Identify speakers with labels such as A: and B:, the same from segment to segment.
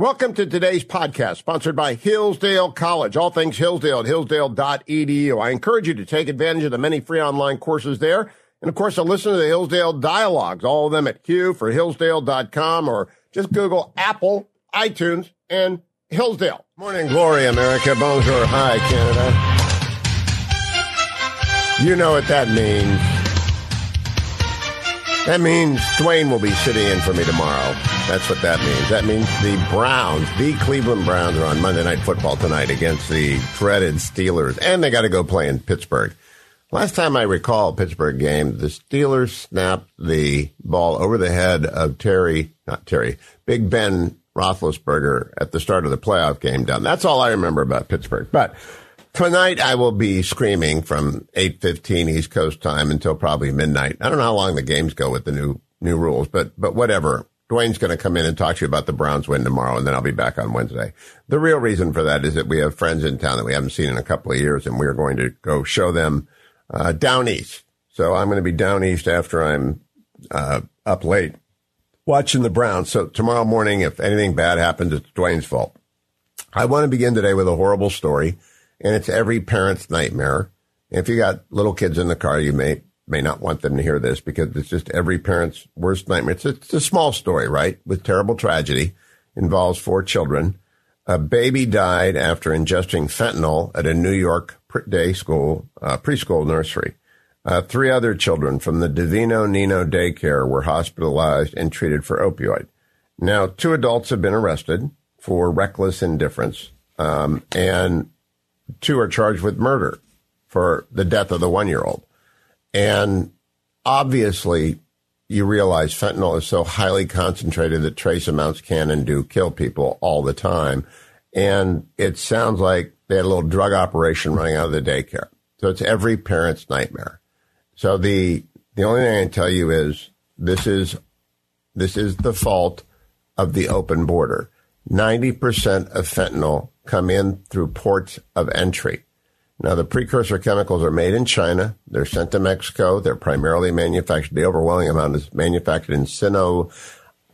A: Welcome to today's podcast, sponsored by Hillsdale College. All things Hillsdale at hillsdale.edu. I encourage you to take advantage of the many free online courses there. And of course, to listen to the Hillsdale dialogues, all of them at Hugh for Hillsdale.com or just Google Apple, iTunes, and Hillsdale. Morning glory, America. Bonjour. Hi, Canada. You know what that means. That means Dwayne will be sitting in for me tomorrow. That's what that means. That means the Browns, the Cleveland Browns, are on Monday Night Football tonight against the dreaded Steelers, and they got to go play in Pittsburgh. Last time I recall Pittsburgh game, the Steelers snapped the ball over the head of Terry, not Terry, Big Ben Roethlisberger at the start of the playoff game down. That's all I remember about Pittsburgh. But tonight I will be screaming from 8:15 East Coast time until probably midnight. I don't know how long the games go with the new new rules, but but whatever. Dwayne's going to come in and talk to you about the Browns win tomorrow, and then I'll be back on Wednesday. The real reason for that is that we have friends in town that we haven't seen in a couple of years, and we are going to go show them uh, down east. So I'm going to be down east after I'm uh, up late watching the Browns. So tomorrow morning, if anything bad happens, it's Dwayne's fault. I want to begin today with a horrible story, and it's every parent's nightmare. If you got little kids in the car, you may may not want them to hear this because it's just every parent's worst nightmare. It's a, it's a small story, right? With terrible tragedy, involves four children. A baby died after ingesting fentanyl at a New York day school, uh, preschool nursery. Uh, three other children from the Divino Nino daycare were hospitalized and treated for opioid. Now, two adults have been arrested for reckless indifference, um, and two are charged with murder for the death of the one year old. And obviously, you realize fentanyl is so highly concentrated that trace amounts can and do kill people all the time. And it sounds like they had a little drug operation running out of the daycare. So it's every parent's nightmare. So the the only thing I can tell you is this is this is the fault of the open border. Ninety percent of fentanyl come in through ports of entry. Now, the precursor chemicals are made in China. They're sent to Mexico. They're primarily manufactured. The overwhelming amount is manufactured in Sino.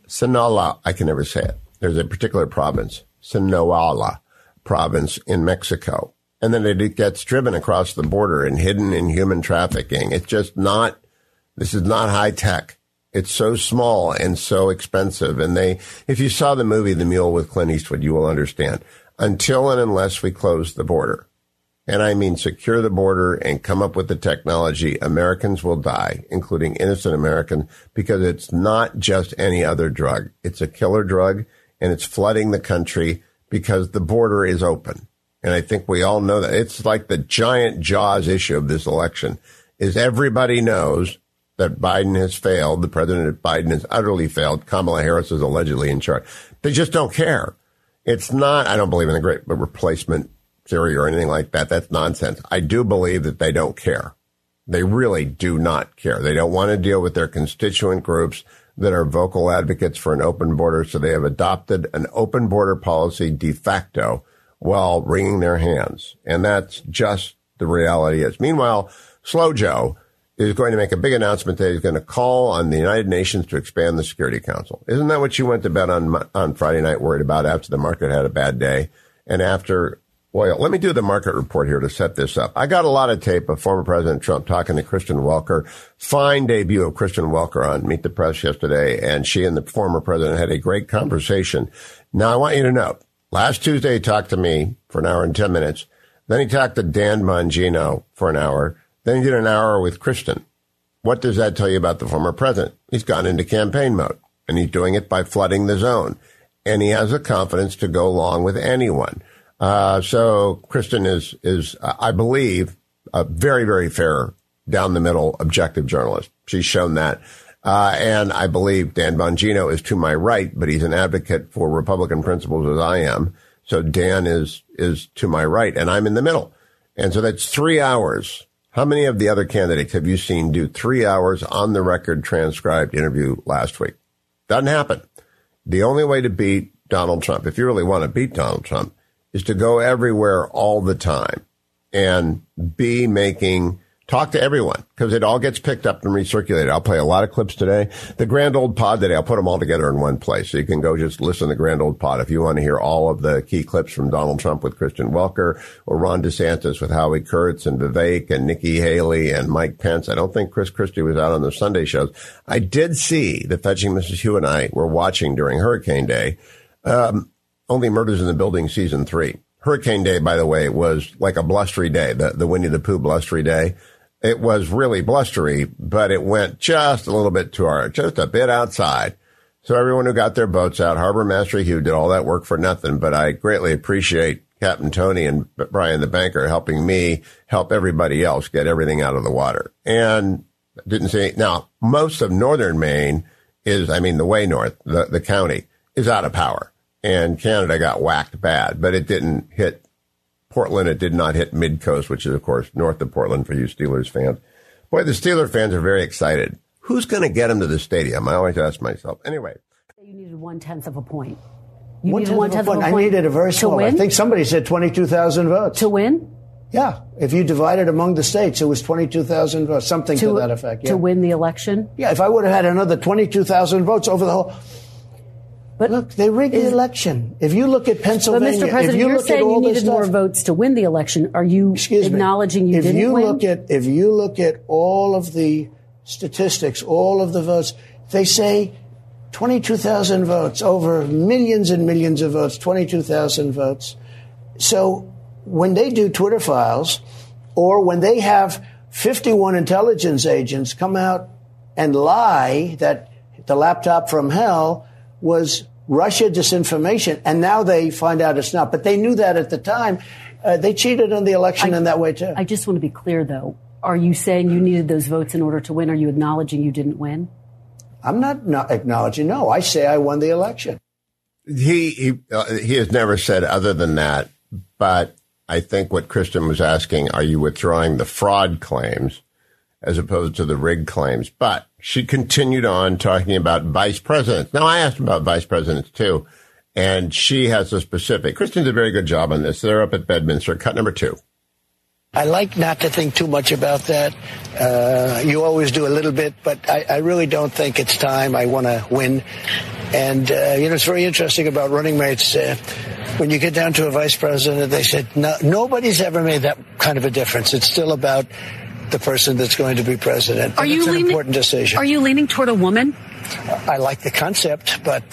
A: I can never say it. There's a particular province, Sinaloa province in Mexico. And then it gets driven across the border and hidden in human trafficking. It's just not, this is not high tech. It's so small and so expensive. And they, if you saw the movie The Mule with Clint Eastwood, you will understand. Until and unless we close the border, and I mean secure the border and come up with the technology, Americans will die, including innocent Americans, because it's not just any other drug. It's a killer drug and it's flooding the country because the border is open. And I think we all know that it's like the giant jaws issue of this election is everybody knows that Biden has failed. The president of Biden has utterly failed. Kamala Harris is allegedly in charge. They just don't care. It's not, I don't believe in the great replacement theory or anything like that. That's nonsense. I do believe that they don't care. They really do not care. They don't want to deal with their constituent groups that are vocal advocates for an open border. So they have adopted an open border policy de facto while wringing their hands. And that's just the reality is. Meanwhile, Slow Joe is going to make a big announcement that he's going to call on the United Nations to expand the Security Council. Isn't that what you went to bed on, on Friday night worried about after the market had a bad day and after oil. Let me do the market report here to set this up. I got a lot of tape of former President Trump talking to Kristen Welker. Fine debut of Kristen Welker on Meet the Press yesterday, and she and the former president had a great conversation. Now, I want you to know, last Tuesday he talked to me for an hour and 10 minutes. Then he talked to Dan Bongino for an hour. Then he did an hour with Kristen. What does that tell you about the former president? He's gone into campaign mode, and he's doing it by flooding the zone. And he has the confidence to go along with anyone. Uh, so Kristen is is I believe a very very fair down the middle objective journalist. She's shown that. Uh, and I believe Dan Bongino is to my right, but he's an advocate for Republican principles as I am. So Dan is, is to my right and I'm in the middle. And so that's three hours. How many of the other candidates have you seen do three hours on the record transcribed interview last week? Doesn't happen. The only way to beat Donald Trump, if you really want to beat Donald Trump, is to go everywhere all the time and be making talk to everyone because it all gets picked up and recirculated. I'll play a lot of clips today. The Grand Old Pod today, I'll put them all together in one place. So you can go just listen to Grand Old Pod if you want to hear all of the key clips from Donald Trump with Kristen Welker or Ron DeSantis with Howie Kurtz and Vivek and Nikki Haley and Mike Pence. I don't think Chris Christie was out on the Sunday shows. I did see that Fetching Mrs. Hugh and I were watching during Hurricane Day, um, Only Murders in the Building season three. Hurricane Day, by the way, was like a blustery day, the, the Winnie the Pooh blustery day. It was really blustery, but it went just a little bit too hard, just a bit outside. So everyone who got their boats out, Harbor Master Hugh did all that work for nothing, but I greatly appreciate Captain Tony and Brian the banker helping me help everybody else get everything out of the water. And didn't say, now most of northern Maine is, I mean, the way north, the, the county is out of power and Canada got whacked bad, but it didn't hit Portland, it did not hit mid coast, which is, of course, north of Portland for you Steelers fans. Boy, the Steeler fans are very excited. Who's going to get them to the stadium? I always ask myself. Anyway.
B: You needed one tenth of a point. You
C: one
B: needed
C: one tenth of a point.
B: I
C: needed a very to small. I think somebody said 22,000 votes.
B: To win?
C: Yeah. If you divide it among the states, it was 22,000 votes, something to, to that effect. Yeah.
B: To win the election?
C: Yeah. If I would have had another 22,000 votes over the whole. But look, they rigged is, the election. If you look at Pennsylvania,
B: but Mr. President,
C: if you
B: are
C: look
B: saying
C: at all
B: you needed
C: stuff,
B: more votes to win the election. Are you acknowledging
C: me,
B: you
C: if
B: didn't
C: you
B: win?
C: Look at, if you look at all of the statistics, all of the votes, they say 22,000 votes, over millions and millions of votes, 22,000 votes. So when they do Twitter files, or when they have 51 intelligence agents come out and lie that the laptop from hell was Russia disinformation, and now they find out it's not. But they knew that at the time. Uh, they cheated on the election I, in that way too.
B: I just want to be clear, though. Are you saying you needed those votes in order to win? Are you acknowledging you didn't win?
C: I'm not, not acknowledging. No, I say I won the election.
A: He he uh, he has never said other than that. But I think what Kristen was asking: Are you withdrawing the fraud claims? as opposed to the rig claims. But she continued on talking about vice presidents. Now, I asked about vice presidents too, and she has a specific. Kristen did a very good job on this. They're up at Bedminster, cut number two.
C: I like not to think too much about that. Uh, you always do a little bit, but I, I really don't think it's time. I want to win. And, uh, you know, it's very interesting about running mates. Uh, when you get down to a vice president, they said, no, nobody's ever made that kind of a difference. It's still about the person that's going to be president.
B: Are you
C: it's
B: leaning,
C: an important decision.
B: Are you leaning toward a woman?
C: I like the concept, but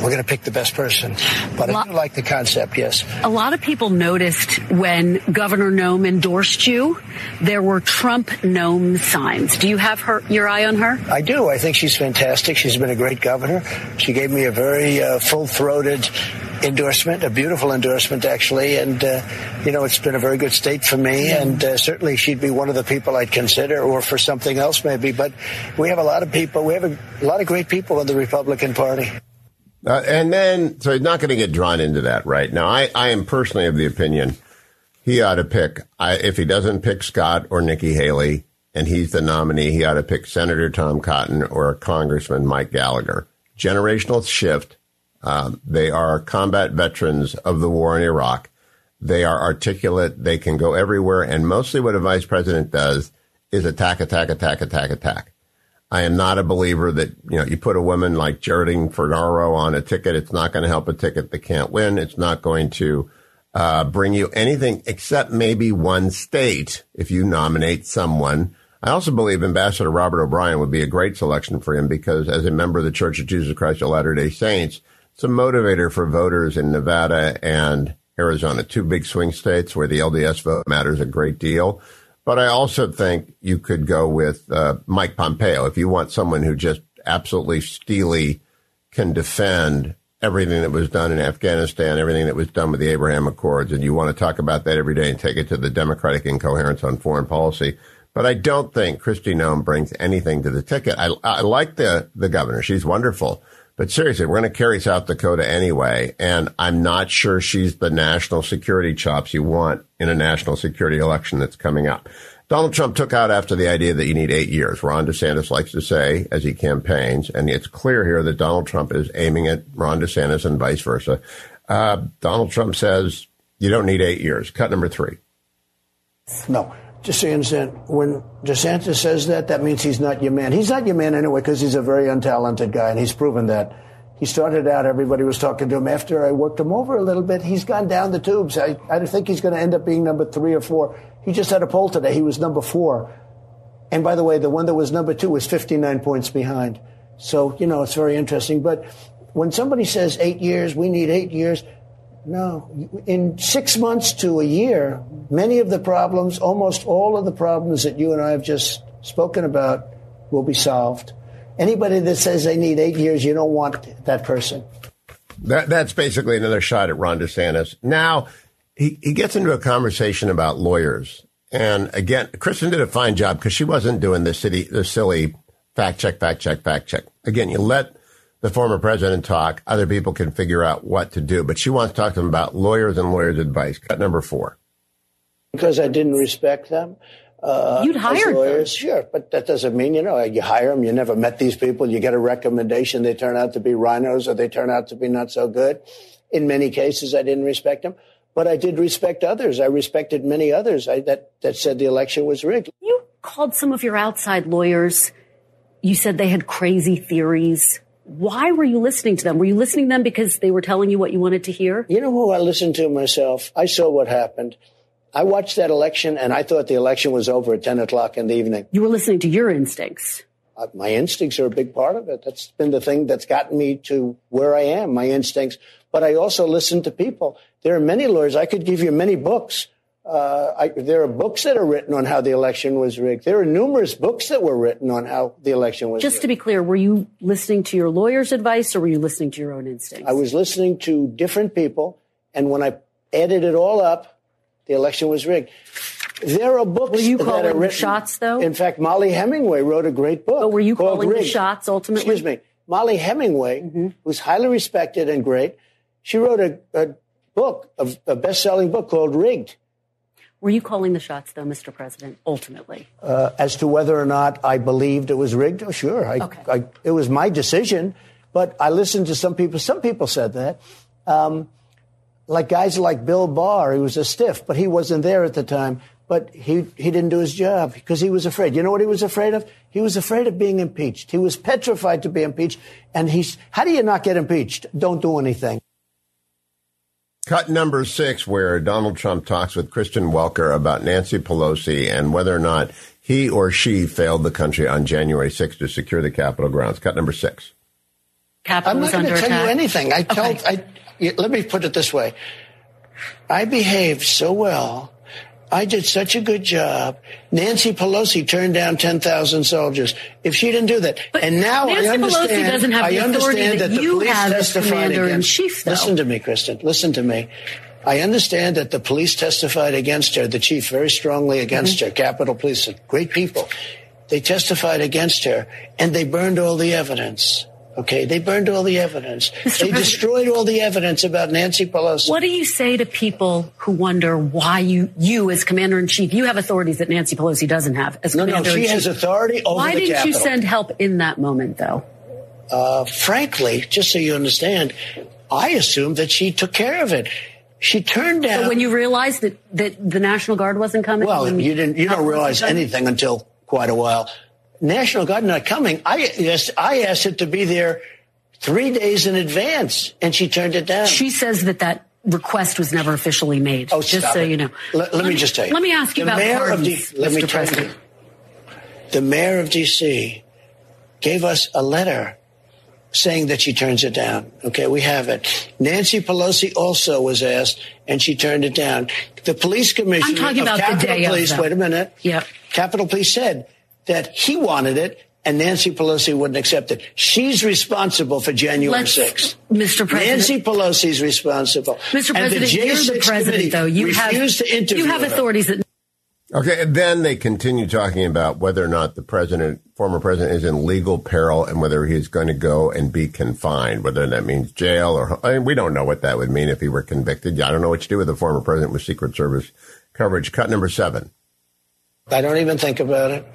C: we're going to pick the best person. But I do like the concept, yes.
B: A lot of people noticed when Governor Noem endorsed you, there were Trump Noem signs. Do you have her your eye on her?
C: I do. I think she's fantastic. She's been a great governor. She gave me a very uh, full-throated endorsement, a beautiful endorsement, actually. And, uh, you know, it's been a very good state for me. And uh, certainly she'd be one of the people I'd consider, or for something else maybe. But we have a lot of people, we have a, a lot of great people in the Republican Party.
A: Uh, and then, so he's not going to get drawn into that right now. I, I am personally of the opinion he ought to pick, I, if he doesn't pick Scott or Nikki Haley, and he's the nominee, he ought to pick Senator Tom Cotton or Congressman Mike Gallagher. Generational shift um, they are combat veterans of the war in Iraq. They are articulate. They can go everywhere. And mostly what a vice president does is attack, attack, attack, attack, attack. I am not a believer that, you know, you put a woman like Geraldine Ferraro on a ticket. It's not going to help a ticket that can't win. It's not going to uh, bring you anything except maybe one state if you nominate someone. I also believe Ambassador Robert O'Brien would be a great selection for him because as a member of the Church of Jesus Christ of Latter-day Saints, it's a motivator for voters in Nevada and Arizona, two big swing states where the LDS vote matters a great deal. But I also think you could go with uh, Mike Pompeo if you want someone who just absolutely steely can defend everything that was done in Afghanistan, everything that was done with the Abraham Accords, and you want to talk about that every day and take it to the Democratic incoherence on foreign policy. But I don't think Kristi Noem brings anything to the ticket. I, I like the, the governor. She's wonderful. But seriously, we're going to carry South Dakota anyway. And I'm not sure she's the national security chops you want in a national security election that's coming up. Donald Trump took out after the idea that you need eight years. Ron DeSantis likes to say as he campaigns, and it's clear here that Donald Trump is aiming at Ron DeSantis and vice versa. Uh, Donald Trump says you don't need eight years. Cut number three.
C: No. Just so you understand, when DeSantis says that, that means he's not your man. He's not your man anyway because he's a very untalented guy, and he's proven that. He started out, everybody was talking to him. After I worked him over a little bit, he's gone down the tubes. I, I think he's going to end up being number three or four. He just had a poll today. He was number four. And by the way, the one that was number two was 59 points behind. So, you know, it's very interesting. But when somebody says eight years, we need eight years, no. In six months to a year, many of the problems, almost all of the problems that you and I have just spoken about will be solved. Anybody that says they need eight years, you don't want that person.
A: That, that's basically another shot at Ron DeSantis. Now, he, he gets into a conversation about lawyers. And again, Kristen did a fine job because she wasn't doing the city, the silly fact check, fact check, fact check. Again, you let the former president talk. Other people can figure out what to do. But she wants to talk to them about lawyers and lawyers' advice. Cut number four.
C: Because I didn't respect them.
B: Uh, You'd hire
C: lawyers, them. sure, but that doesn't mean you know you hire them. You never met these people. You get a recommendation. They turn out to be rhinos, or they turn out to be not so good. In many cases, I didn't respect them, but I did respect others. I respected many others I, that that said the election was rigged.
B: You called some of your outside lawyers. You said they had crazy theories. Why were you listening to them? Were you listening to them because they were telling you what you wanted to hear?
C: You know who I listened to myself? I saw what happened. I watched that election and I thought the election was over at 10 o'clock in the evening.
B: You were listening to your instincts.
C: Uh, my instincts are a big part of it. That's been the thing that's gotten me to where I am, my instincts. But I also listen to people. There are many lawyers. I could give you many books. Uh, I, there are books that are written on how the election was rigged. There are numerous books that were written on how the election was
B: Just
C: rigged.
B: to be clear, were you listening to your lawyer's advice or were you listening to your own instincts?
C: I was listening to different people. And when I added it all up, the election was rigged. There are books
B: were you
C: calling
B: that are
C: written.
B: shots, though?
C: In fact, Mollie Hemingway wrote a great book.
B: But were you calling
C: Rigged.
B: the shots ultimately?
C: Excuse me. Mollie Hemingway, mm-hmm. who's highly respected and great, she wrote a, a book, a, a best-selling book called Rigged.
B: Were you calling the shots, though, Mr. President, ultimately?
C: Uh, as to whether or not I believed it was rigged, oh, sure. I,
B: okay.
C: I, it was my decision, but I listened to some people. Some people said that. Um, like guys like Bill Barr, he was a stiff, but he wasn't there at the time. But he, he didn't do his job because he was afraid. You know what he was afraid of? He was afraid of being impeached. He was petrified to be impeached. And he's, how do you not get impeached? Don't do anything.
A: Cut number six, where Donald Trump talks with Kristen Welker about Nancy Pelosi and whether or not he or she failed the country on January 6th to secure the Capitol grounds. Cut number six.
B: Capitol
C: I'm not going to tell
B: attack.
C: you anything. I told. I, let me put it this way. I behaved so well. I did such a good job. Nancy Pelosi turned down 10,000 soldiers. If she didn't do that.
B: But
C: and now
B: Nancy
C: I understand,
B: Pelosi doesn't have
C: I
B: the authority
C: understand
B: that,
C: that, the
B: you
C: police
B: have
C: testified against,
B: in chief, though.
C: Listen to me, Kristen. Listen to me. I understand that the police testified against her, the chief very strongly against mm-hmm. her, Capitol Police, great people. They testified against her and they burned all the evidence. Okay, they burned all the evidence.
B: Mr.
C: They destroyed all the evidence about Nancy Pelosi.
B: What do you say to people who wonder why you, you as commander in chief, you have authorities that Nancy Pelosi doesn't have as
C: no,
B: commander
C: no, she has authority over
B: Why
C: the
B: didn't you send help in that moment, though?
C: Uh, frankly, just so you understand, I assumed that she took care of it. She turned down.
B: So when you realized that, that the National Guard wasn't coming,
C: well, you didn't. You don't realize anything until quite a while. National Guard not coming. I yes, I asked it to be there three days in advance, and she turned it down.
B: She says that that request was never officially made.
C: Oh,
B: just so
C: it.
B: you know.
C: Let, let me just tell you.
B: Let me ask you
C: the
B: about
C: mayor
B: pardons,
C: of D, Let me tell
B: President.
C: you. The mayor of D.C. gave us a letter saying that she turns it down. Okay, we have it. Nancy Pelosi also was asked, and she turned it down. The police commissioner
B: I'm talking
C: of
B: about the day of,
C: Police.
B: though.
C: wait a minute.
B: Yep.
C: Capitol Police said that he wanted it, and Nancy Pelosi wouldn't accept it. She's responsible for January
B: Let's-
C: 6th.
B: Mr. President.
C: Nancy Pelosi's responsible.
B: Mr.
C: And the
B: President, you're the president, though. You have
C: to interview
B: you have
C: her.
B: authorities that
A: Okay, and then they continue talking about whether or not the president, former president, is in legal peril and whether he's going to go and be confined, whether that means jail or, I mean, we don't know what that would mean if he were convicted. I don't know what you do with a former president with Secret Service coverage. Cut number seven.
C: I don't even think about it.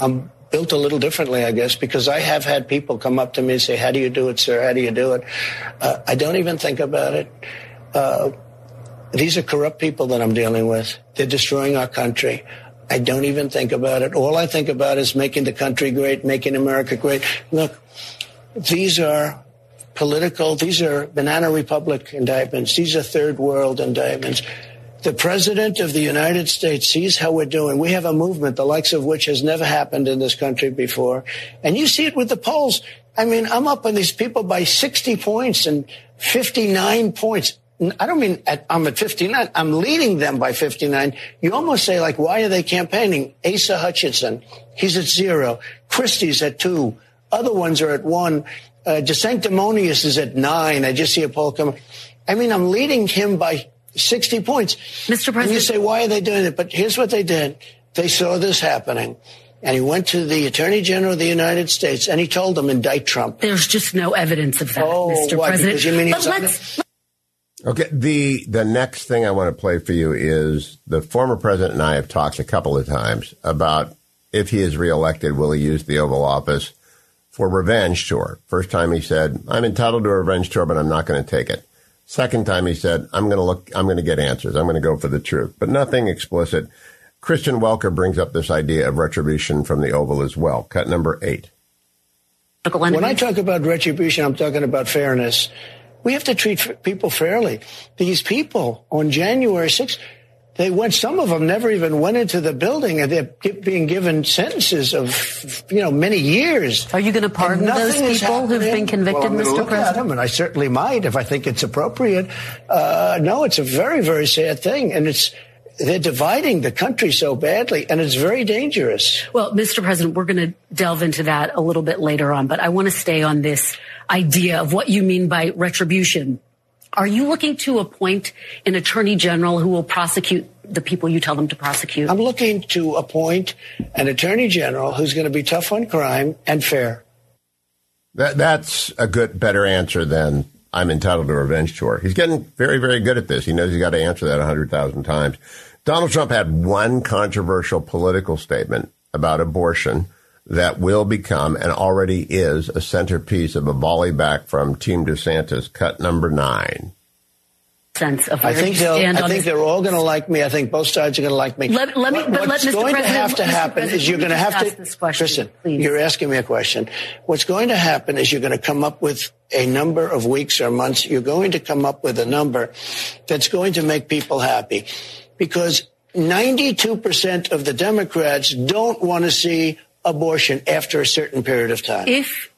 C: I'm built a little differently, I guess, because I have had people come up to me and say, How do you do it, sir? How do you do it? Uh, I don't even think about it. Uh, these are corrupt people that I'm dealing with. They're destroying our country. I don't even think about it. All I think about is making the country great, making America great. Look, these are political, these are Banana Republic indictments. These are third world indictments. The President of the United States sees how we're doing. We have a movement, the likes of which has never happened in this country before. And you see it with the polls. I mean, I'm up on these people by 60 points and 59 points. I don't mean at, I'm at 59. I'm leading them by 59. You almost say like, why are they campaigning? Asa Hutchinson, he's at zero. Christie's at two. Other ones are at one. Uh, DeSanctimonious is at nine. I just see a poll coming. I mean, I'm leading him by 60 points.
B: Mr. President.
C: And you say, why are they doing it? But here's what they did. They saw this happening. And he went to the Attorney General of the United States and he told them, indict Trump.
B: There's just no evidence of that,
C: Oh,
B: Mr.
C: why?
B: President.
C: Because you mean
B: but
C: he's on
B: let's,
A: Okay, the the next thing I want to play for you is the former president and I have talked a couple of times about if he is reelected, will he use the Oval Office for revenge tour? First time he said, "I'm entitled to a revenge tour, but I'm not going to take it." Second time he said, "I'm going to look, I'm going to get answers. I'm going to go for the truth," but nothing explicit. Kristen Welker brings up this idea of retribution from the Oval as well. Cut number eight.
C: When I talk about retribution, I'm talking about fairness. We have to treat people fairly. These people on January 6th, they went, some of them never even went into the building and they're being given sentences of, you know, many years.
B: Are you going to pardon those people who've been convicted,
C: well, I'm
B: Mr. President?
C: And I certainly might if I think it's appropriate. Uh, no, it's a very, very sad thing. And it's, they're dividing the country so badly and it's very dangerous.
B: Well, Mr. President, we're going to delve into that a little bit later on, but I want to stay on this idea of what you mean by retribution. Are you looking to appoint an attorney general who will prosecute the people you tell them to prosecute?
C: I'm looking to appoint an attorney general who's going to be tough on crime and fair.
A: That that's a good, better answer than I'm entitled to a revenge tour. He's getting very, very good at this. He knows he's got to answer that a hundred thousand times. Donald Trump had one controversial political statement about abortion that will become and already is a centerpiece of a volley back from Team DeSantis, cut number nine.
B: Sense of
C: I think
B: you stand
C: I
B: on
C: think
B: this.
C: they're all going to like me. I think both sides are going to like me.
B: Let- let me-
C: What-
B: but
C: what's
B: Mr.
C: going to have to
B: Mr.
C: happen
B: President,
C: is you're going to have to.
B: this question,
C: Listen,
B: please.
C: you're asking me a question. What's going to happen is you're going to come up with a number of weeks or months. You're going to come up with a number that's going to make people happy, because 92 percent of the Democrats don't want to see abortion after a certain period of time.
B: if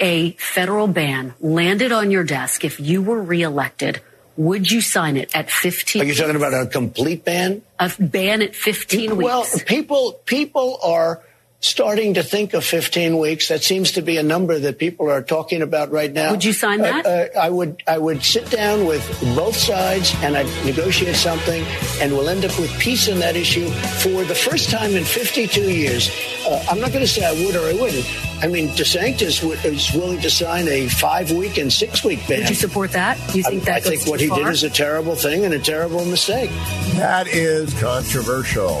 B: a federal ban landed on your desk, if you were reelected, would you sign it at 15?
C: Are you talking about a complete ban?
B: a ban at 15 weeks?
C: Well, people people are starting to think of 15 weeks. That seems to be a number that people are talking about right now.
B: Would you sign that?
C: Uh, uh, I would. I would sit down with both sides and I'd negotiate something, and we'll end up with peace on that issue for the first time in 52 years. Uh, I'm not going to say I would or I wouldn't. I mean, DeSantis w- is willing to sign a five-week and six-week ban.
B: would you support that? Do you think
C: I,
B: that
C: I think what
B: too
C: he did
B: far?
C: is a terrible thing and a terrible mistake.
A: That is controversial.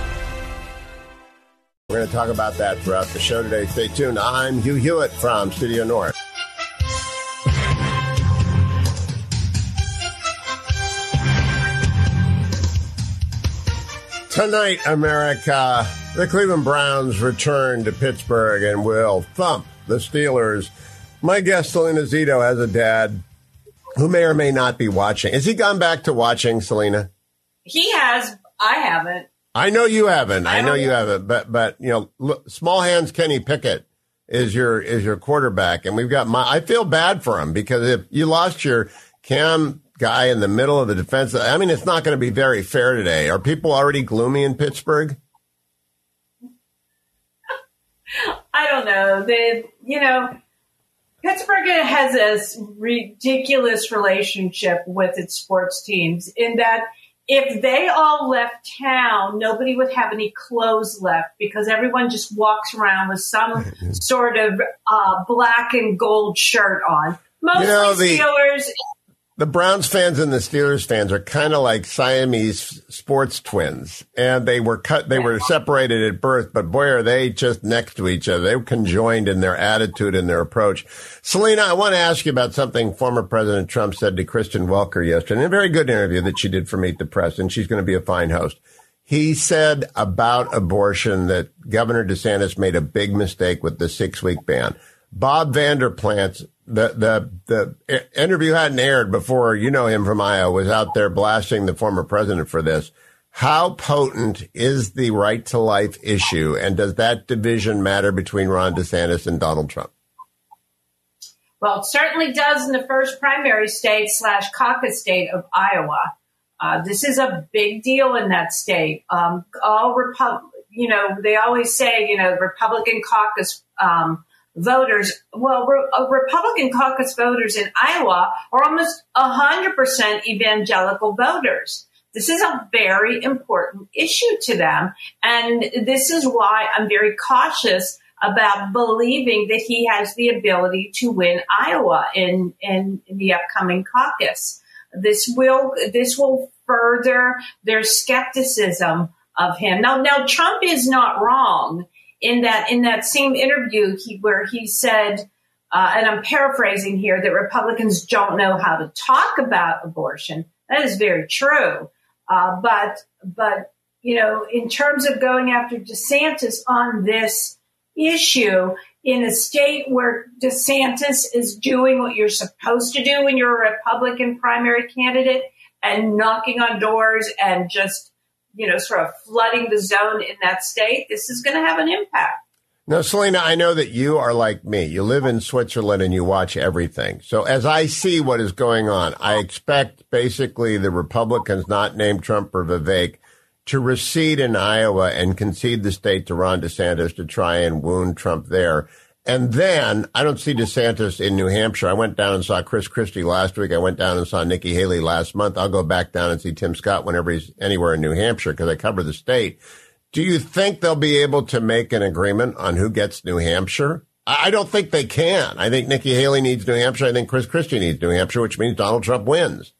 A: Going to talk about that throughout the show today. Stay tuned. I'm Hugh Hewitt from Studio North. Tonight, America, the Cleveland Browns return to Pittsburgh and will thump the Steelers. My guest, Salena Zito, has a dad who may or may not be watching. Has he gone back to watching, Salena?
D: He has. I haven't.
A: I know you haven't. I, I know you haven't. But but you know, look, small hands Kenny Pickett is your is your quarterback, and we've got my. I feel bad for him because if you lost your Cam guy in the middle of the defense, I mean, it's not going to be very fair today. Are people already gloomy in Pittsburgh?
D: I don't know. They, you know, Pittsburgh has a ridiculous relationship with its sports teams in that if they all left town, nobody would have any clothes left because everyone just walks around with some sort of uh, black and gold shirt on. Mostly you know, the, Steelers
A: the Browns fans and the Steelers fans are kind of like Siamese sports twins, and they were cut. They were separated at birth, but boy, are they just next to each other. They were conjoined in their attitude and their approach. Salena, I want to ask you about something former President Trump said to Kristen Welker yesterday in a very good interview that she did for Meet the Press, and she's going to be a fine host. He said about abortion that Governor DeSantis made a big mistake with the six week ban. Bob Vander Plaats the the the interview hadn't aired before. You know him from Iowa was out there blasting the former president for this. How potent is the right to life issue, and does that division matter between Ron DeSantis and Donald Trump?
D: Well, it certainly does in the first primary state slash caucus state of Iowa. Uh, this is a big deal in that state. Um, all Repu- you know, they always say, you know, the Republican caucus um, voters, well, uh, Republican caucus voters in Iowa are almost 100% evangelical voters. This is a very important issue to them. And this is why I'm very cautious about believing that he has the ability to win Iowa in, in, in the upcoming caucus. This will, this will further their skepticism of him. Now, now Trump is not wrong in that in that same interview he, where he said, uh, and I'm paraphrasing here, that Republicans don't know how to talk about abortion. That is very true. Uh, but but you know, in terms of going after DeSantis on this issue in a state where DeSantis is doing what you're supposed to do when you're a Republican primary candidate and knocking on doors and just you know, sort of flooding the zone in that state, this is going to have an impact.
A: Now, Salena, I know that you are like me. You live in Switzerland and you watch everything. So as I see what is going on, I expect basically the Republicans, not named Trump or Vivek, to recede in Iowa and concede the state to Ron DeSantis to try and wound Trump there. And then I don't see DeSantis in New Hampshire. I went down and saw Chris Christie last week. I went down and saw Nikki Haley last month. I'll go back down and see Tim Scott whenever he's anywhere in New Hampshire because I cover the state. Do you think they'll be able to make an agreement on who gets New Hampshire? I don't think they can. I think Nikki Haley needs New Hampshire. I think Chris Christie needs New Hampshire, which means Donald Trump wins.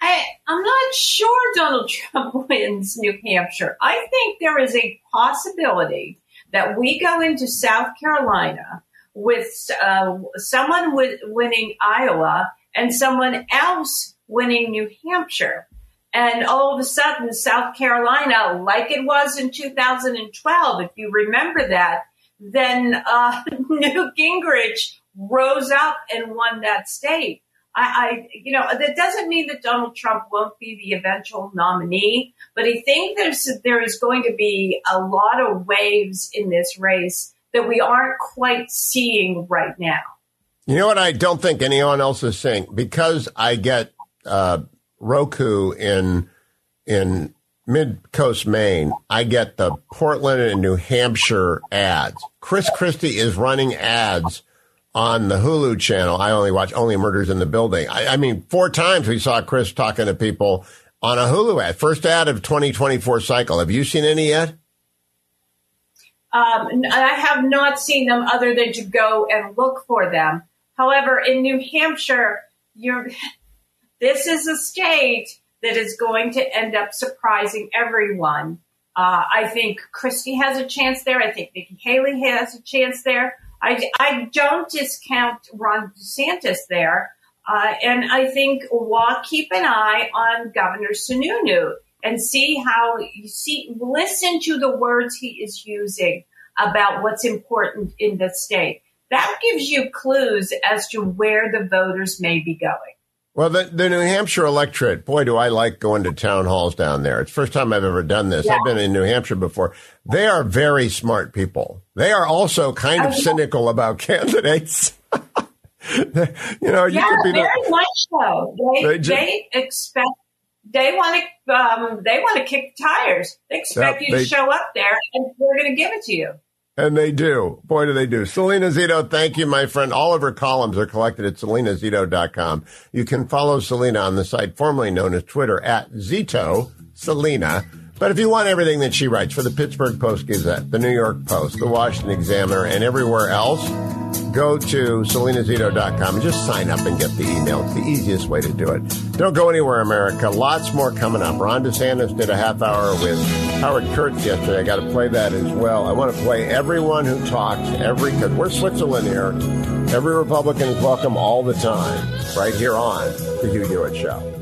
D: I, I'm not sure Donald Trump wins New Hampshire. I think there is a possibility that we go into South Carolina with uh, someone w- winning Iowa and someone else winning New Hampshire. And all of a sudden, South Carolina, like it was in 2012, if you remember that, then uh, Newt Gingrich rose up and won that state. I, I, you know, that doesn't mean that Donald Trump won't be the eventual nominee, but I think there's there is going to be a lot of waves in this race that we aren't quite seeing right now.
A: You know what? I don't think anyone else is seeing because I get uh, Roku in in mid coast Maine. I get the Portland and New Hampshire ads. Chris Christie is running ads on the Hulu channel. I only watch Only Murders in the Building. I, I, mean, four times we saw Chris talking to people on a Hulu ad. First ad of 2024 cycle. Have you seen any yet?
D: Um, I have not seen them other than to go and look for them. However, in New Hampshire, you're, this is a state that is going to end up surprising everyone. Uh, I think Christie has a chance there. I think Nikki Haley has a chance there. I, I don't discount Ron DeSantis there. Uh, and I think we'll keep an eye on Governor Sununu and see how you see, listen to the words he is using about what's important in the state. That gives you clues as to where the voters may be going.
A: Well, the, the New Hampshire electorate, boy, do I like going to town halls down there. It's the first time I've ever done this. Yeah. I've been in New Hampshire before. They are very smart people. They are also kind of cynical about candidates.
D: you know, you yeah, very the, much so. They, they, just, they, expect they want to um, they want to kick the tires. They expect you to show up there, and we're going to give it to you.
A: And they do. Boy, do they do. Salena Zito, thank you, my friend. All of her columns are collected at salenazito.com. You can follow Salena on the site formerly known as Twitter at Zito Salena. But if you want everything that she writes for the Pittsburgh Post Gazette, the New York Post, the Washington Examiner, and everywhere else, go to salenazito.com and just sign up and get the email. It's the easiest way to do it. Don't go anywhere, America. Lots more coming up. Ron DeSantis did a half hour with Howard Kurtz yesterday. I got to play that as well. I want to play everyone who talks, every, because we're Switzerland here. Every Republican is welcome all the time, right here on the Hugh Hewitt Show.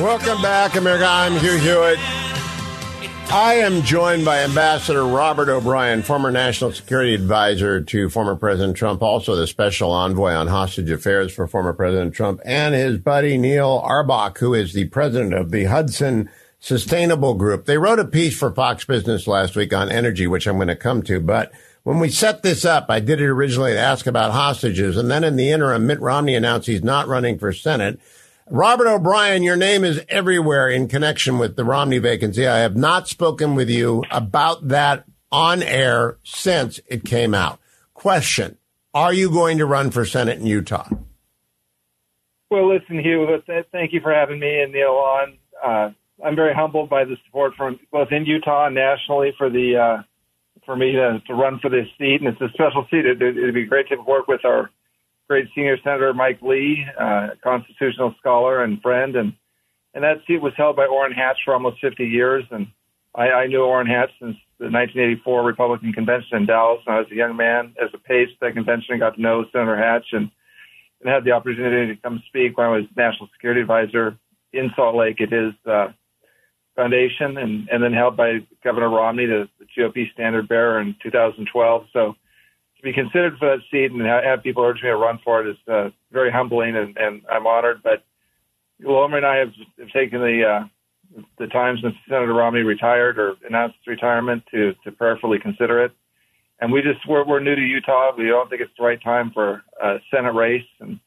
A: Welcome back, America. I'm Hugh Hewitt. I am joined by Ambassador Robert O'Brien, former national security advisor to former President Trump, also the special envoy on hostage affairs for former President Trump, and his buddy Neil Auerbach, who is the president of the Hudson Sustainable Group. They wrote a piece for Fox Business last week on energy, which I'm going to come to, but when we set this up, I did it originally to ask about hostages, and then in the interim, Mitt Romney announced he's not running for Senate. Robert O'Brien, your name is everywhere in connection with the Romney vacancy. I have not spoken with you about that on air since it came out. Question Are you going to run for Senate in Utah?
E: Well, listen, Hugh, thank you for having me and Neil on. Uh, I'm very humbled by the support from both in Utah and nationally for the uh, for me to, to run for this seat, and it's a special seat. It, would be great to work with our great senior senator Mike Lee, uh, constitutional scholar and friend, and and that seat was held by Orrin Hatch for almost 50 years. And I, I knew Orrin Hatch since the 1984 Republican convention in Dallas. And I was a young man as a page at that convention, and got to know Senator Hatch and, and had the opportunity to come speak when I was national security advisor in Salt Lake at his uh, foundation, and and then held by Governor Romney, the, the GOP standard bearer in 2012. So to be considered for that seat and have people urge me to run for it is uh, very humbling, and, and I'm honored. But Wilmer and I have, have taken the uh, the time since Senator Romney retired or announced his retirement to to prayerfully consider it. And we just we're, we're new to Utah. We don't think it's the right time for a Senate race, and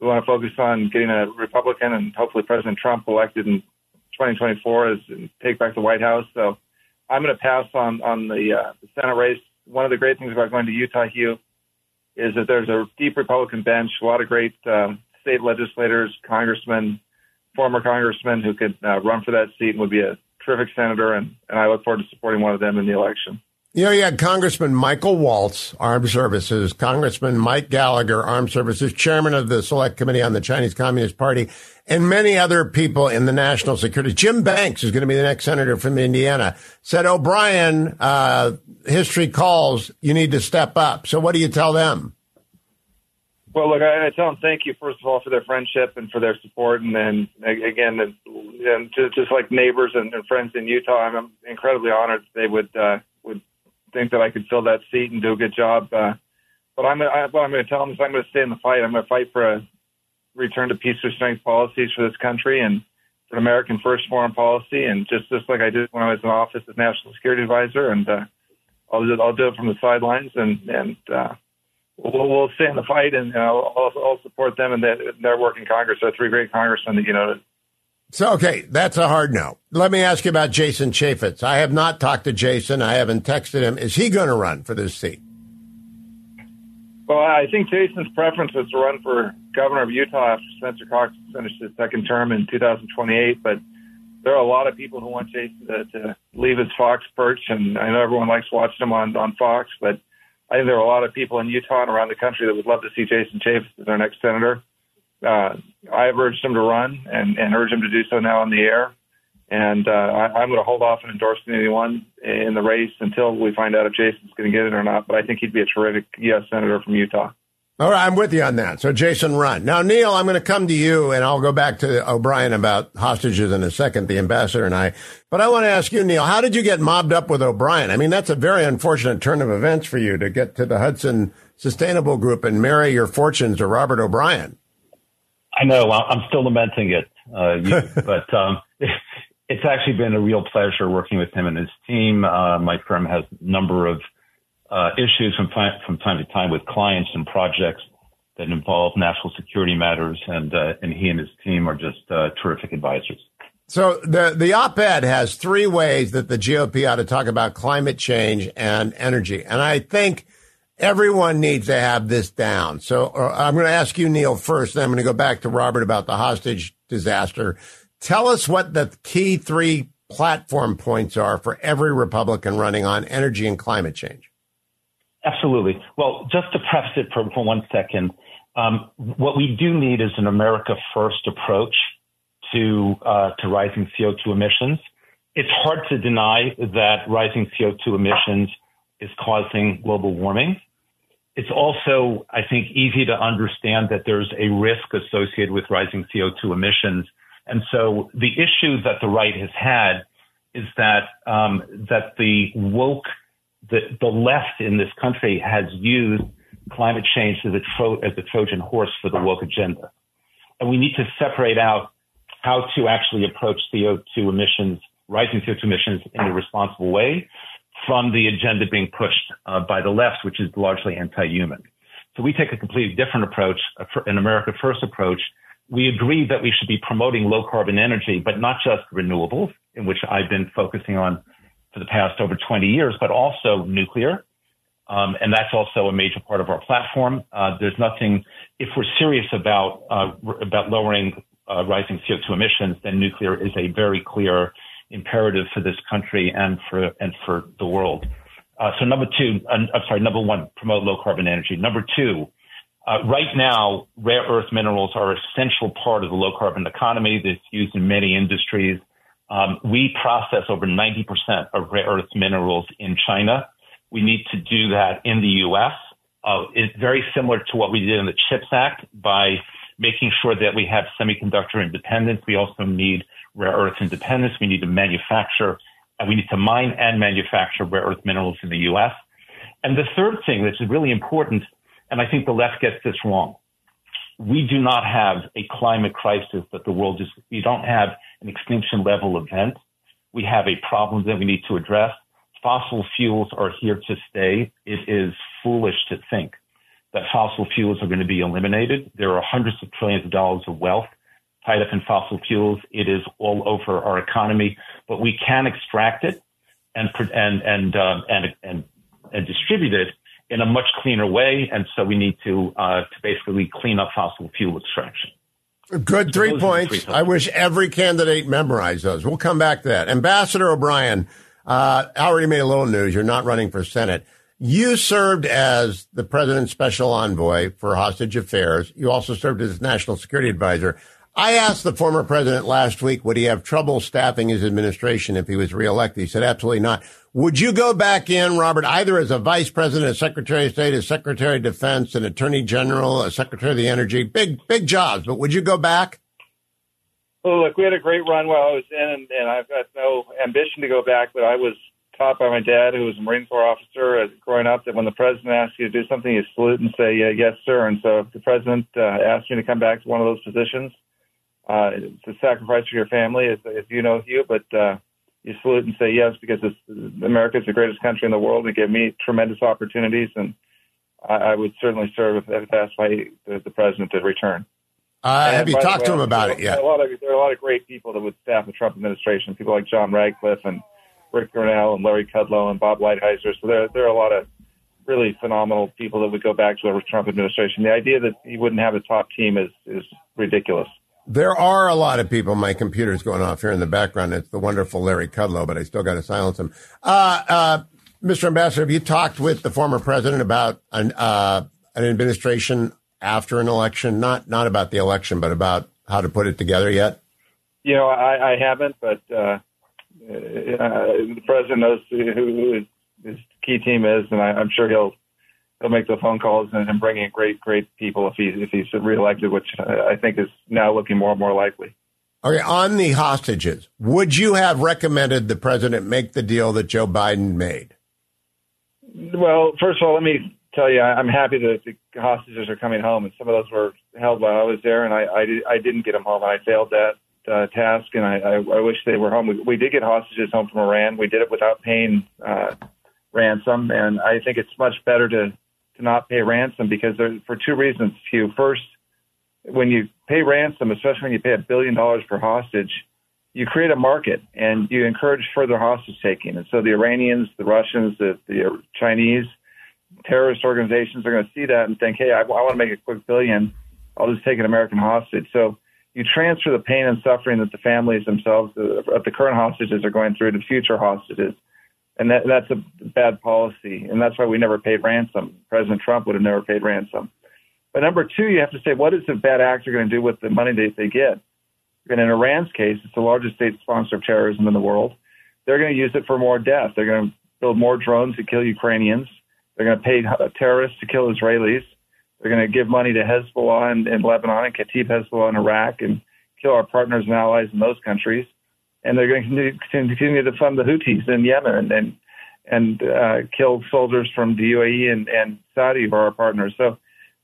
E: we want to focus on getting a Republican and hopefully President Trump elected in 2024 as and take back the White House. So I'm going to pass on on the, uh, the Senate race one of the great things about going to Utah, Hugh, is that there's a deep Republican bench, a lot of great um, state legislators, congressmen, former congressmen who could uh, run for that seat and would be a terrific senator. And, and I look forward to supporting one of them in the election.
A: You know, you had Congressman Michael Waltz, Armed Services, Congressman Mike Gallagher, Armed Services, chairman of the Select Committee on the Chinese Communist Party, and many other people in the national security. Jim Banks is going to be the next senator from Indiana. Said O'Brien, uh, history calls, you need to step up. So what do you tell them?
E: Well, look, I, I tell them thank you first of all for their friendship and for their support, and then again, and, just, just like neighbors and, and friends in Utah, I'm incredibly honored they would uh, think that I could fill that seat and do a good job. Uh, but I'm, I, what I'm going to tell them is I'm going to stay in the fight. I'm going to fight for a return to peace through strength policies for this country and for American first foreign policy. And just, just like I did when I was in office as national security advisor. And, uh, I'll do, I'll do it from the sidelines and, and, uh, we'll, we'll stay in the fight and, and I'll, I'll, I'll support them and their, their work in Congress. There are three great congressmen that you know
A: so, okay, that's a hard no. Let me ask you about Jason Chaffetz. I have not talked to Jason. I haven't texted him. Is he going to run for this seat?
E: Well, I think Jason's preference was to run for governor of Utah after Spencer Cox finished his second term in 2028. But there are a lot of people who want Jason to, to leave his Fox perch, and I know everyone likes watching him on on Fox, but I think there are a lot of people in Utah and around the country that would love to see Jason Chaffetz as our next senator. Uh, I have urged him to run and, and urge him to do so now on the air. And uh, I, I'm going to hold off on endorsing anyone in the race until we find out if Jason's going to get it or not. But I think he'd be a terrific U.S. senator from Utah.
A: All right, I'm with you on that. So Jason Run. Now, Neil, I'm going to come to you and I'll go back to O'Brien about hostages in a second, the ambassador and I. But I want to ask you, Neil, how did you get mobbed up with O'Brien? I mean, that's a very unfortunate turn of events for you to get to the Hudson Sustainable Group and marry your fortunes to Robert O'Brien.
F: I know. I'm still lamenting it. Uh, you, but um, it's actually been a real pleasure working with him and his team. Uh, my firm has a number of uh, issues from time, from time to time with clients and projects that involve national security matters, and uh, and he and his team are just uh, terrific advisors.
A: So the the op-ed has three ways that the GOP ought to talk about climate change and energy, and I think everyone needs to have this down. So uh, I'm going to ask you, Neil, first. Then I'm going to go back to Robert about the hostage disaster. Tell us what the key three platform points are for every Republican running on energy and climate change.
F: Absolutely. Well, just to preface it for, for one second, um, what we do need is an America First approach to uh, to rising CO2 emissions. It's hard to deny that rising CO2 emissions is causing global warming. It's also, I think, easy to understand that there's a risk associated with rising CO2 emissions and so the issue that the right has had is that um, that the woke, the, the left in this country has used climate change as a, tro- as a Trojan horse for the woke agenda. And we need to separate out how to actually approach CO2 emissions, rising CO2 emissions in a responsible way from the agenda being pushed uh, by the left, which is largely anti-human. So we take a completely different approach, an America First approach, we agree that we should be promoting low carbon energy, but not just renewables, in which I've been focusing on for the past over 20 years, but also nuclear. Um, and that's also a major part of our platform. Uh, there's nothing, if we're serious about, uh, about lowering uh, rising CO2 emissions, then nuclear is a very clear imperative for this country and for, and for the world. Uh, so number two, I'm sorry, number one, promote low carbon energy. Number two, uh, right now, rare earth minerals are an essential part of the low carbon economy that's used in many industries. Um, we process over 90% of rare earth minerals in China. We need to do that in the U.S. Uh, it's very similar to what we did in the CHIPS Act by making sure that we have semiconductor independence. We also need rare earth independence. We need to manufacture, and we need to mine and manufacture rare earth minerals in the U.S. And the third thing that's really important and I think the left gets this wrong. We do not have a climate crisis that the world is, we don't have an extinction level event. We have a problem that we need to address. Fossil fuels are here to stay. It is foolish to think that fossil fuels are going to be eliminated. There are hundreds of trillions of dollars of wealth tied up in fossil fuels. It is all over our economy, but we can extract it and and and uh, and, and and distribute it in a much cleaner way. And so we need to, uh, to basically clean up fossil fuel extraction.
A: Good three points. Three I wish every candidate memorized those. We'll come back to that. Ambassador O'Brien, uh, already made a little news. You're not running for Senate. You served as the president's special envoy for hostage affairs. You also served as national security advisor. I asked the former president last week, would he have trouble staffing his administration if he was reelected? He said, absolutely not. Would you go back in, Robert, either as a vice president, a secretary of state, a secretary of defense, an attorney general, a secretary of the energy? Big, big jobs, but would you go back?
E: Well, look, we had a great run while I was in, and, I've got no ambition to go back, but I was taught by my dad, who was a Marine Corps officer, uh, growing up, that when the president asks you to do something, you salute and say, yeah, yes, sir. And so if the president uh, asked me to come back to one of those positions, uh, it's a sacrifice for your family, as, as you know, Hugh, but uh, you salute and say yes because America is the greatest country in the world. It gave me tremendous opportunities, and I, I would certainly serve if, if asked by the, the president to return.
A: Uh, have you talked way, to him about it yet?
E: A lot of, there are a lot of great people that would staff the Trump administration, people like John Ratcliffe and Rick Grenell and Larry Kudlow and Bob Lighthizer. So there, there are a lot of really phenomenal people that would go back to the Trump administration. The idea that he wouldn't have a top team is, is ridiculous.
A: There are a lot of people. My computer's going off here in the background. It's the wonderful Larry Kudlow, but I still got to silence him. Uh, uh, Mr. Ambassador, have you talked with the former president about an, uh, an administration after an election? Not not about the election, but about how to put it together yet?
E: You know, I, I haven't, but uh, uh, the president knows who his, his key team is, and I, I'm sure he'll he'll make the phone calls and, and bring in great great people if he if he's reelected, which I think is now looking more and more likely.
A: Okay, on the hostages, would you have recommended the president make the deal that Joe Biden made?
E: Well, first of all, let me tell you, I'm happy that the hostages are coming home, and some of those were held while I was there, and I I, I didn't get them home, and I failed that uh, task, and I, I, I wish they were home. We, we did get hostages home from Iran. We did it without paying uh, ransom, and I think it's much better to to not pay ransom because there, for two reasons. Hugh, first, when you pay ransom, especially when you pay a billion dollars per hostage, you create a market and you encourage further hostage taking. And so the Iranians, the Russians, the, the Chinese, terrorist organizations are going to see that and think, hey, I, I want to make a quick billion. I'll just take an American hostage. So you transfer the pain and suffering that the families themselves uh, of the current hostages are going through to future hostages. And that, that's a bad policy. And that's why we never paid ransom. President Trump would have never paid ransom. But number two, you have to say, what is the bad actor going to do with the money that they get? And in Iran's case, it's the largest state sponsor of terrorism in the world. They're going to use it for more death. They're going to build more drones to kill Ukrainians. They're going to pay terrorists to kill Israelis. They're going to give money to Hezbollah in, in Lebanon and Kataib Hezbollah in Iraq and kill our partners and allies in those countries. And they're going to continue to fund the Houthis in Yemen and and, uh, kill soldiers from the UAE and, and Saudi who are our partners. So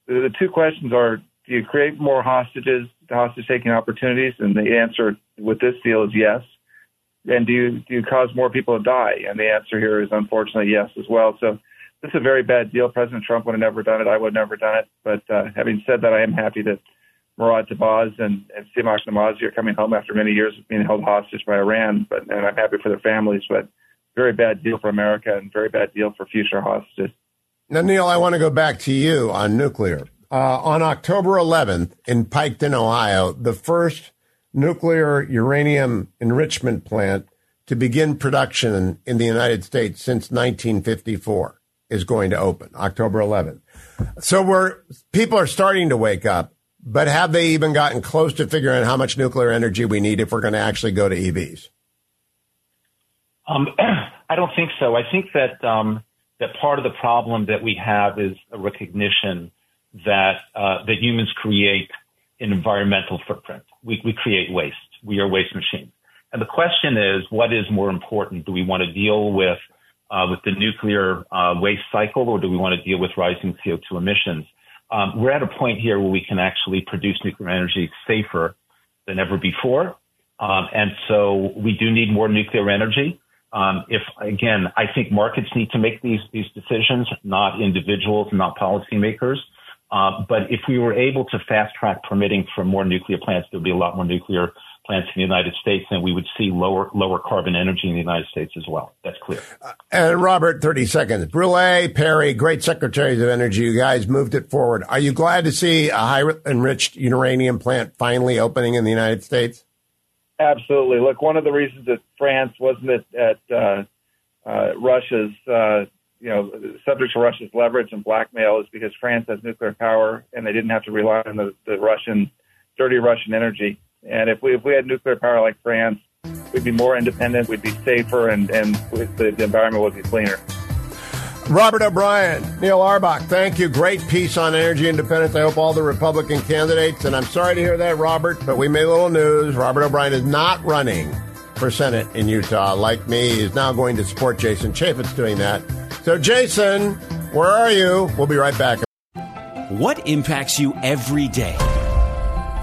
E: the two questions are: Do you create more hostages, hostage-taking opportunities? And the answer with this deal is yes. And do you do you cause more people to die? And the answer here is unfortunately yes as well. So this is a very bad deal. President Trump would have never done it. I would have never done it. But uh, having said that, I am happy that Murad Tahbaz and, and Siamak Namazi are coming home after many years of being held hostage by Iran. But and I'm happy for their families. But very bad deal for America and very bad deal for future hostages.
A: Now, Neil, I want to go back to you on nuclear. Uh, on October 11th in Piketon, Ohio, the first nuclear uranium enrichment plant to begin production in the United States since 1954 is going to open October 11th. So we're people are starting to wake up, but have they even gotten close to figuring out how much nuclear energy we need if we're going to actually go to EVs?
F: Um, I don't think so. I think that um, that part of the problem that we have is a recognition that uh, that humans create an environmental footprint. We, we create waste. We are waste machines. And the question is, what is more important? Do we want to deal with uh, with the nuclear uh, waste cycle, or do we want to deal with rising CO2 emissions? Um, we're at a point here where we can actually produce nuclear energy safer than ever before, um, and so we do need more nuclear energy. Um, if again, I think markets need to make these these decisions, not individuals, not policymakers. Uh, but if we were able to fast track permitting for more nuclear plants, there would be a lot more nuclear plants in the United States, and we would see lower lower carbon energy in the United States as well. That's clear. Uh,
A: and Robert, thirty seconds. Brouillette, Perry, great secretaries of energy. You guys moved it forward. Are you glad to see a high enriched uranium plant finally opening in the United States?
E: Absolutely. Look, one of the reasons that France wasn't at, at uh, uh, Russia's, uh, you know, subject to Russia's leverage and blackmail is because France has nuclear power and they didn't have to rely on the, the Russian, dirty Russian energy. And if we if we had nuclear power like France, we'd be more independent, we'd be safer, and and the, the environment would be cleaner.
A: Robert O'Brien, Neil Auerbach, thank you. Great piece on energy independence. I hope all the Republican candidates, and I'm sorry to hear that, Robert, but we made a little news. Robert O'Brien is not running for Senate in Utah. Like me, he's now going to support Jason Chaffetz doing that. So, Jason, where are you? We'll be right back.
G: What impacts you every day?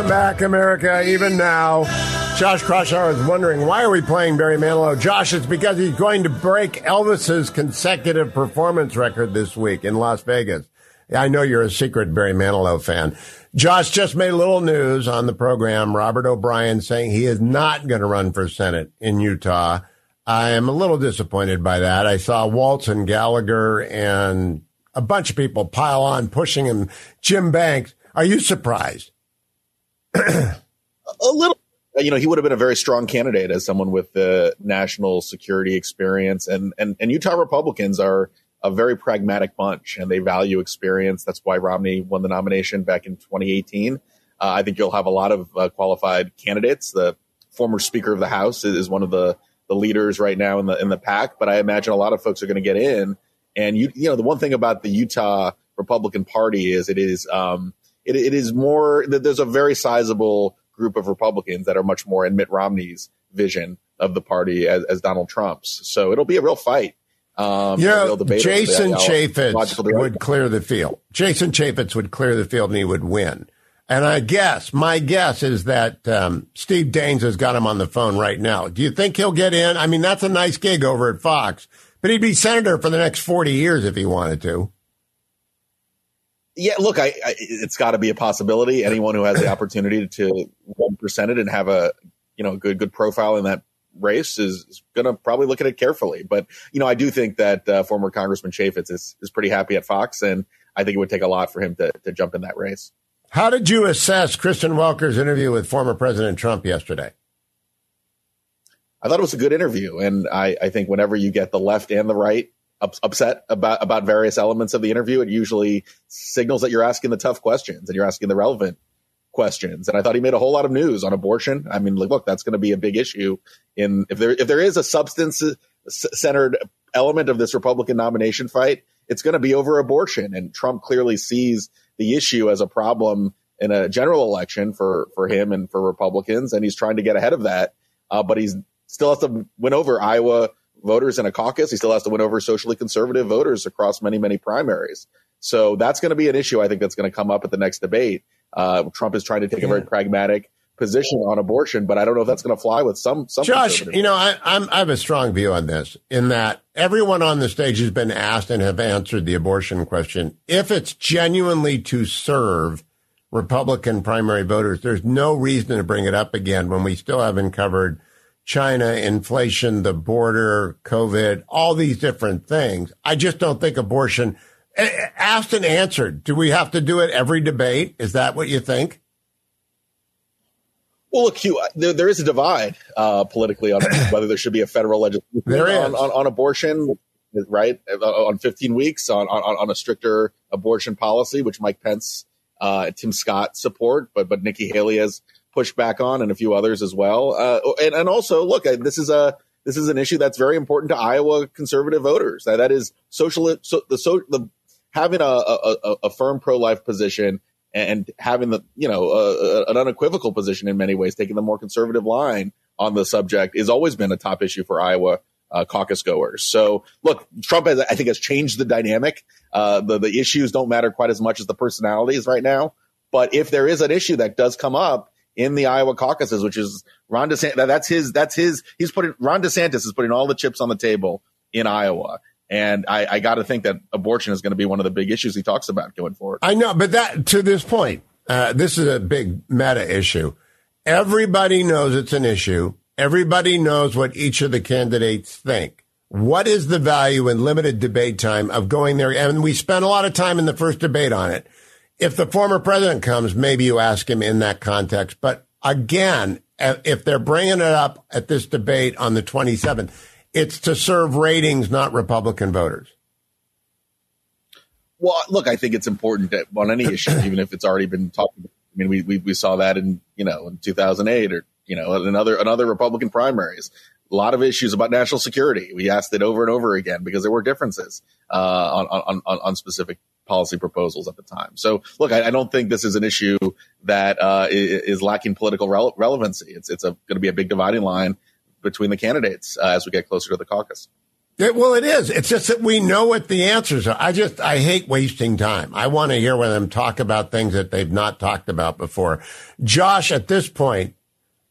A: Welcome back, America. Even now, Josh Kraushaar is wondering why are we playing Barry Manilow? Josh, it's because he's going to break Elvis's consecutive performance record this week in Las Vegas. I know you're a secret Barry Manilow fan. Josh just made a little news on the program. Robert O'Brien saying he is not going to run for Senate in Utah. I am a little disappointed by that. I saw Waltz and Gallagher and a bunch of people pile on pushing him. Jim Banks, are you surprised?
H: a little you know, he would have been a very strong candidate as someone with the national security experience. And, and, and Utah Republicans are a very pragmatic bunch and they value experience. That's why Romney won the nomination back in 2018. Uh, I think you'll have a lot of uh, qualified candidates. The former Speaker of the House is one of the, the leaders right now in the in the pack, but I imagine a lot of folks are going to get in. And you you know the one thing about the Utah Republican Party is it is um, it, it is more that there's a very sizable group of Republicans that are much more in Mitt Romney's vision of the party as, as Donald Trump's. So it'll be a real fight. Um,
A: yeah, Jason Chaffetz would clear the field. Jason Chaffetz would clear the field and he would win. And I guess, my guess is that um, Steve Daines has got him on the phone right now. Do you think he'll get in? I mean, that's a nice gig over at Fox, but he'd be senator for the next 40 years if he wanted to.
H: Yeah, look, I, I it's got to be a possibility. Anyone who has the opportunity to one percent it and have a you know good good profile in that race is going to probably look at it carefully. But you know, I do think that uh, former Congressman Chaffetz is is pretty happy at Fox, and I think it would take a lot for him to to jump in that race.
A: How did you assess Kristen Welker's interview with former President Trump yesterday?
H: I thought it was a good interview, and I, I think whenever you get the left and the right upset about about various elements of the interview, it usually signals that you're asking the tough questions and you're asking the relevant questions. And I thought he made a whole lot of news on abortion. I mean, like look, that's going to be a big issue in if there if there is a substance centered element of this Republican nomination fight, it's going to be over abortion. And Trump clearly sees the issue as a problem in a general election for for him and for Republicans, and he's trying to get ahead of that. Uh, but he's still has to win over Iowa voters in a caucus. He still has to win over socially conservative voters across many, many primaries. So that's going to be an issue I think that's going to come up at the next debate. Uh, Trump is trying to take yeah. a very pragmatic position on abortion, but I don't know if that's going to fly with some. some
A: Josh, you know, I, I'm, I have a strong view on this in that everyone on the stage has been asked and have answered the abortion question. If it's genuinely to serve Republican primary voters, there's no reason to bring it up again when we still haven't covered China, inflation, the border, COVID, all these different things. I just don't think abortion asked and answered. Do we have to do it every debate? Is that what you think?
H: Well, look, Hugh, there, there is a divide uh, politically on whether there should be a federal legislation on, on, on, abortion, right? Uh, on 15 weeks, on, on, on a stricter abortion policy, which Mike Pence, uh, Tim Scott support, but but Nikki Haley has pushed back on, and a few others as well. Uh, and, and also, look, this is a this is an issue that's very important to Iowa conservative voters. That, that is social. So the so the having a, a, a firm pro life position and having the you know uh, an unequivocal position in many ways, taking the more conservative line on the subject, has always been a top issue for Iowa uh, caucus goers. So look, Trump has I think has changed the dynamic. Uh, the the issues don't matter quite as much as the personalities right now. But if there is an issue that does come up in the Iowa caucuses, which is Ron DeSantis, that's his that's his he's putting Ron DeSantis is putting all the chips on the table in Iowa. And I, I got to think that abortion is going to be one of the big issues he talks about going forward.
A: I know, but that to this point, uh, this is a big meta issue. Everybody knows it's an issue. Everybody knows what each of the candidates think. What is the value in limited debate time of going there? And we spent a lot of time in the first debate on it. If the former president comes, maybe you ask him in that context. But again, if they're bringing it up at this debate on the 27th, it's to serve ratings, not Republican voters.
H: Well, look, I think it's important that on any issue, even if it's already been talked about. I mean, we, we, we saw that in, you know, in 2008 or, you know, another, another Republican primaries. A lot of issues about national security. We asked it over and over again because there were differences uh, on, on, on, on specific policy proposals at the time. So, look, I, I don't think this is an issue that uh, is lacking political rele- relevancy. It's it's going to be a big dividing line between the candidates uh, as we get closer to the caucus.
A: It, well, it is. It's just that we know what the answers are. I just, I hate wasting time. I want to hear them talk about things that they've not talked about before. Josh, at this point,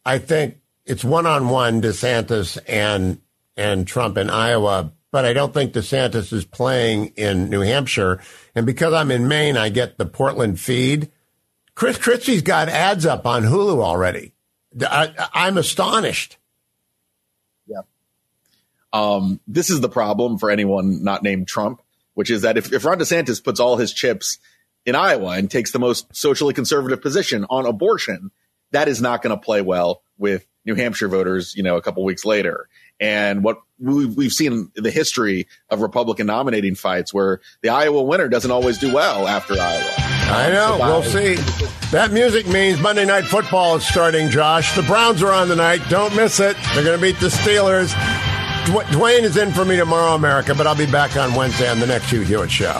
A: I think it's one on one DeSantis and and Trump in Iowa, but I don't think DeSantis is playing in New Hampshire. And because I'm in Maine, I get the Portland feed. Chris Christie's got ads up on Hulu already. I, I'm astonished.
H: Yeah. Um, this is the problem for anyone not named Trump, which is that if, if Ron DeSantis puts all his chips in Iowa and takes the most socially conservative position on abortion, that is not going to play well with New Hampshire voters, you know, a couple weeks later. And what we've seen in the history of Republican nominating fights where the Iowa winner doesn't always do well after Iowa.
A: I know. we'll see. That music means Monday Night Football is starting, Josh. The Browns are on tonight. Don't miss it. They're going to beat the Steelers. Duane is in for me tomorrow, America, but I'll be back on Wednesday on the next Hugh Hewitt Show.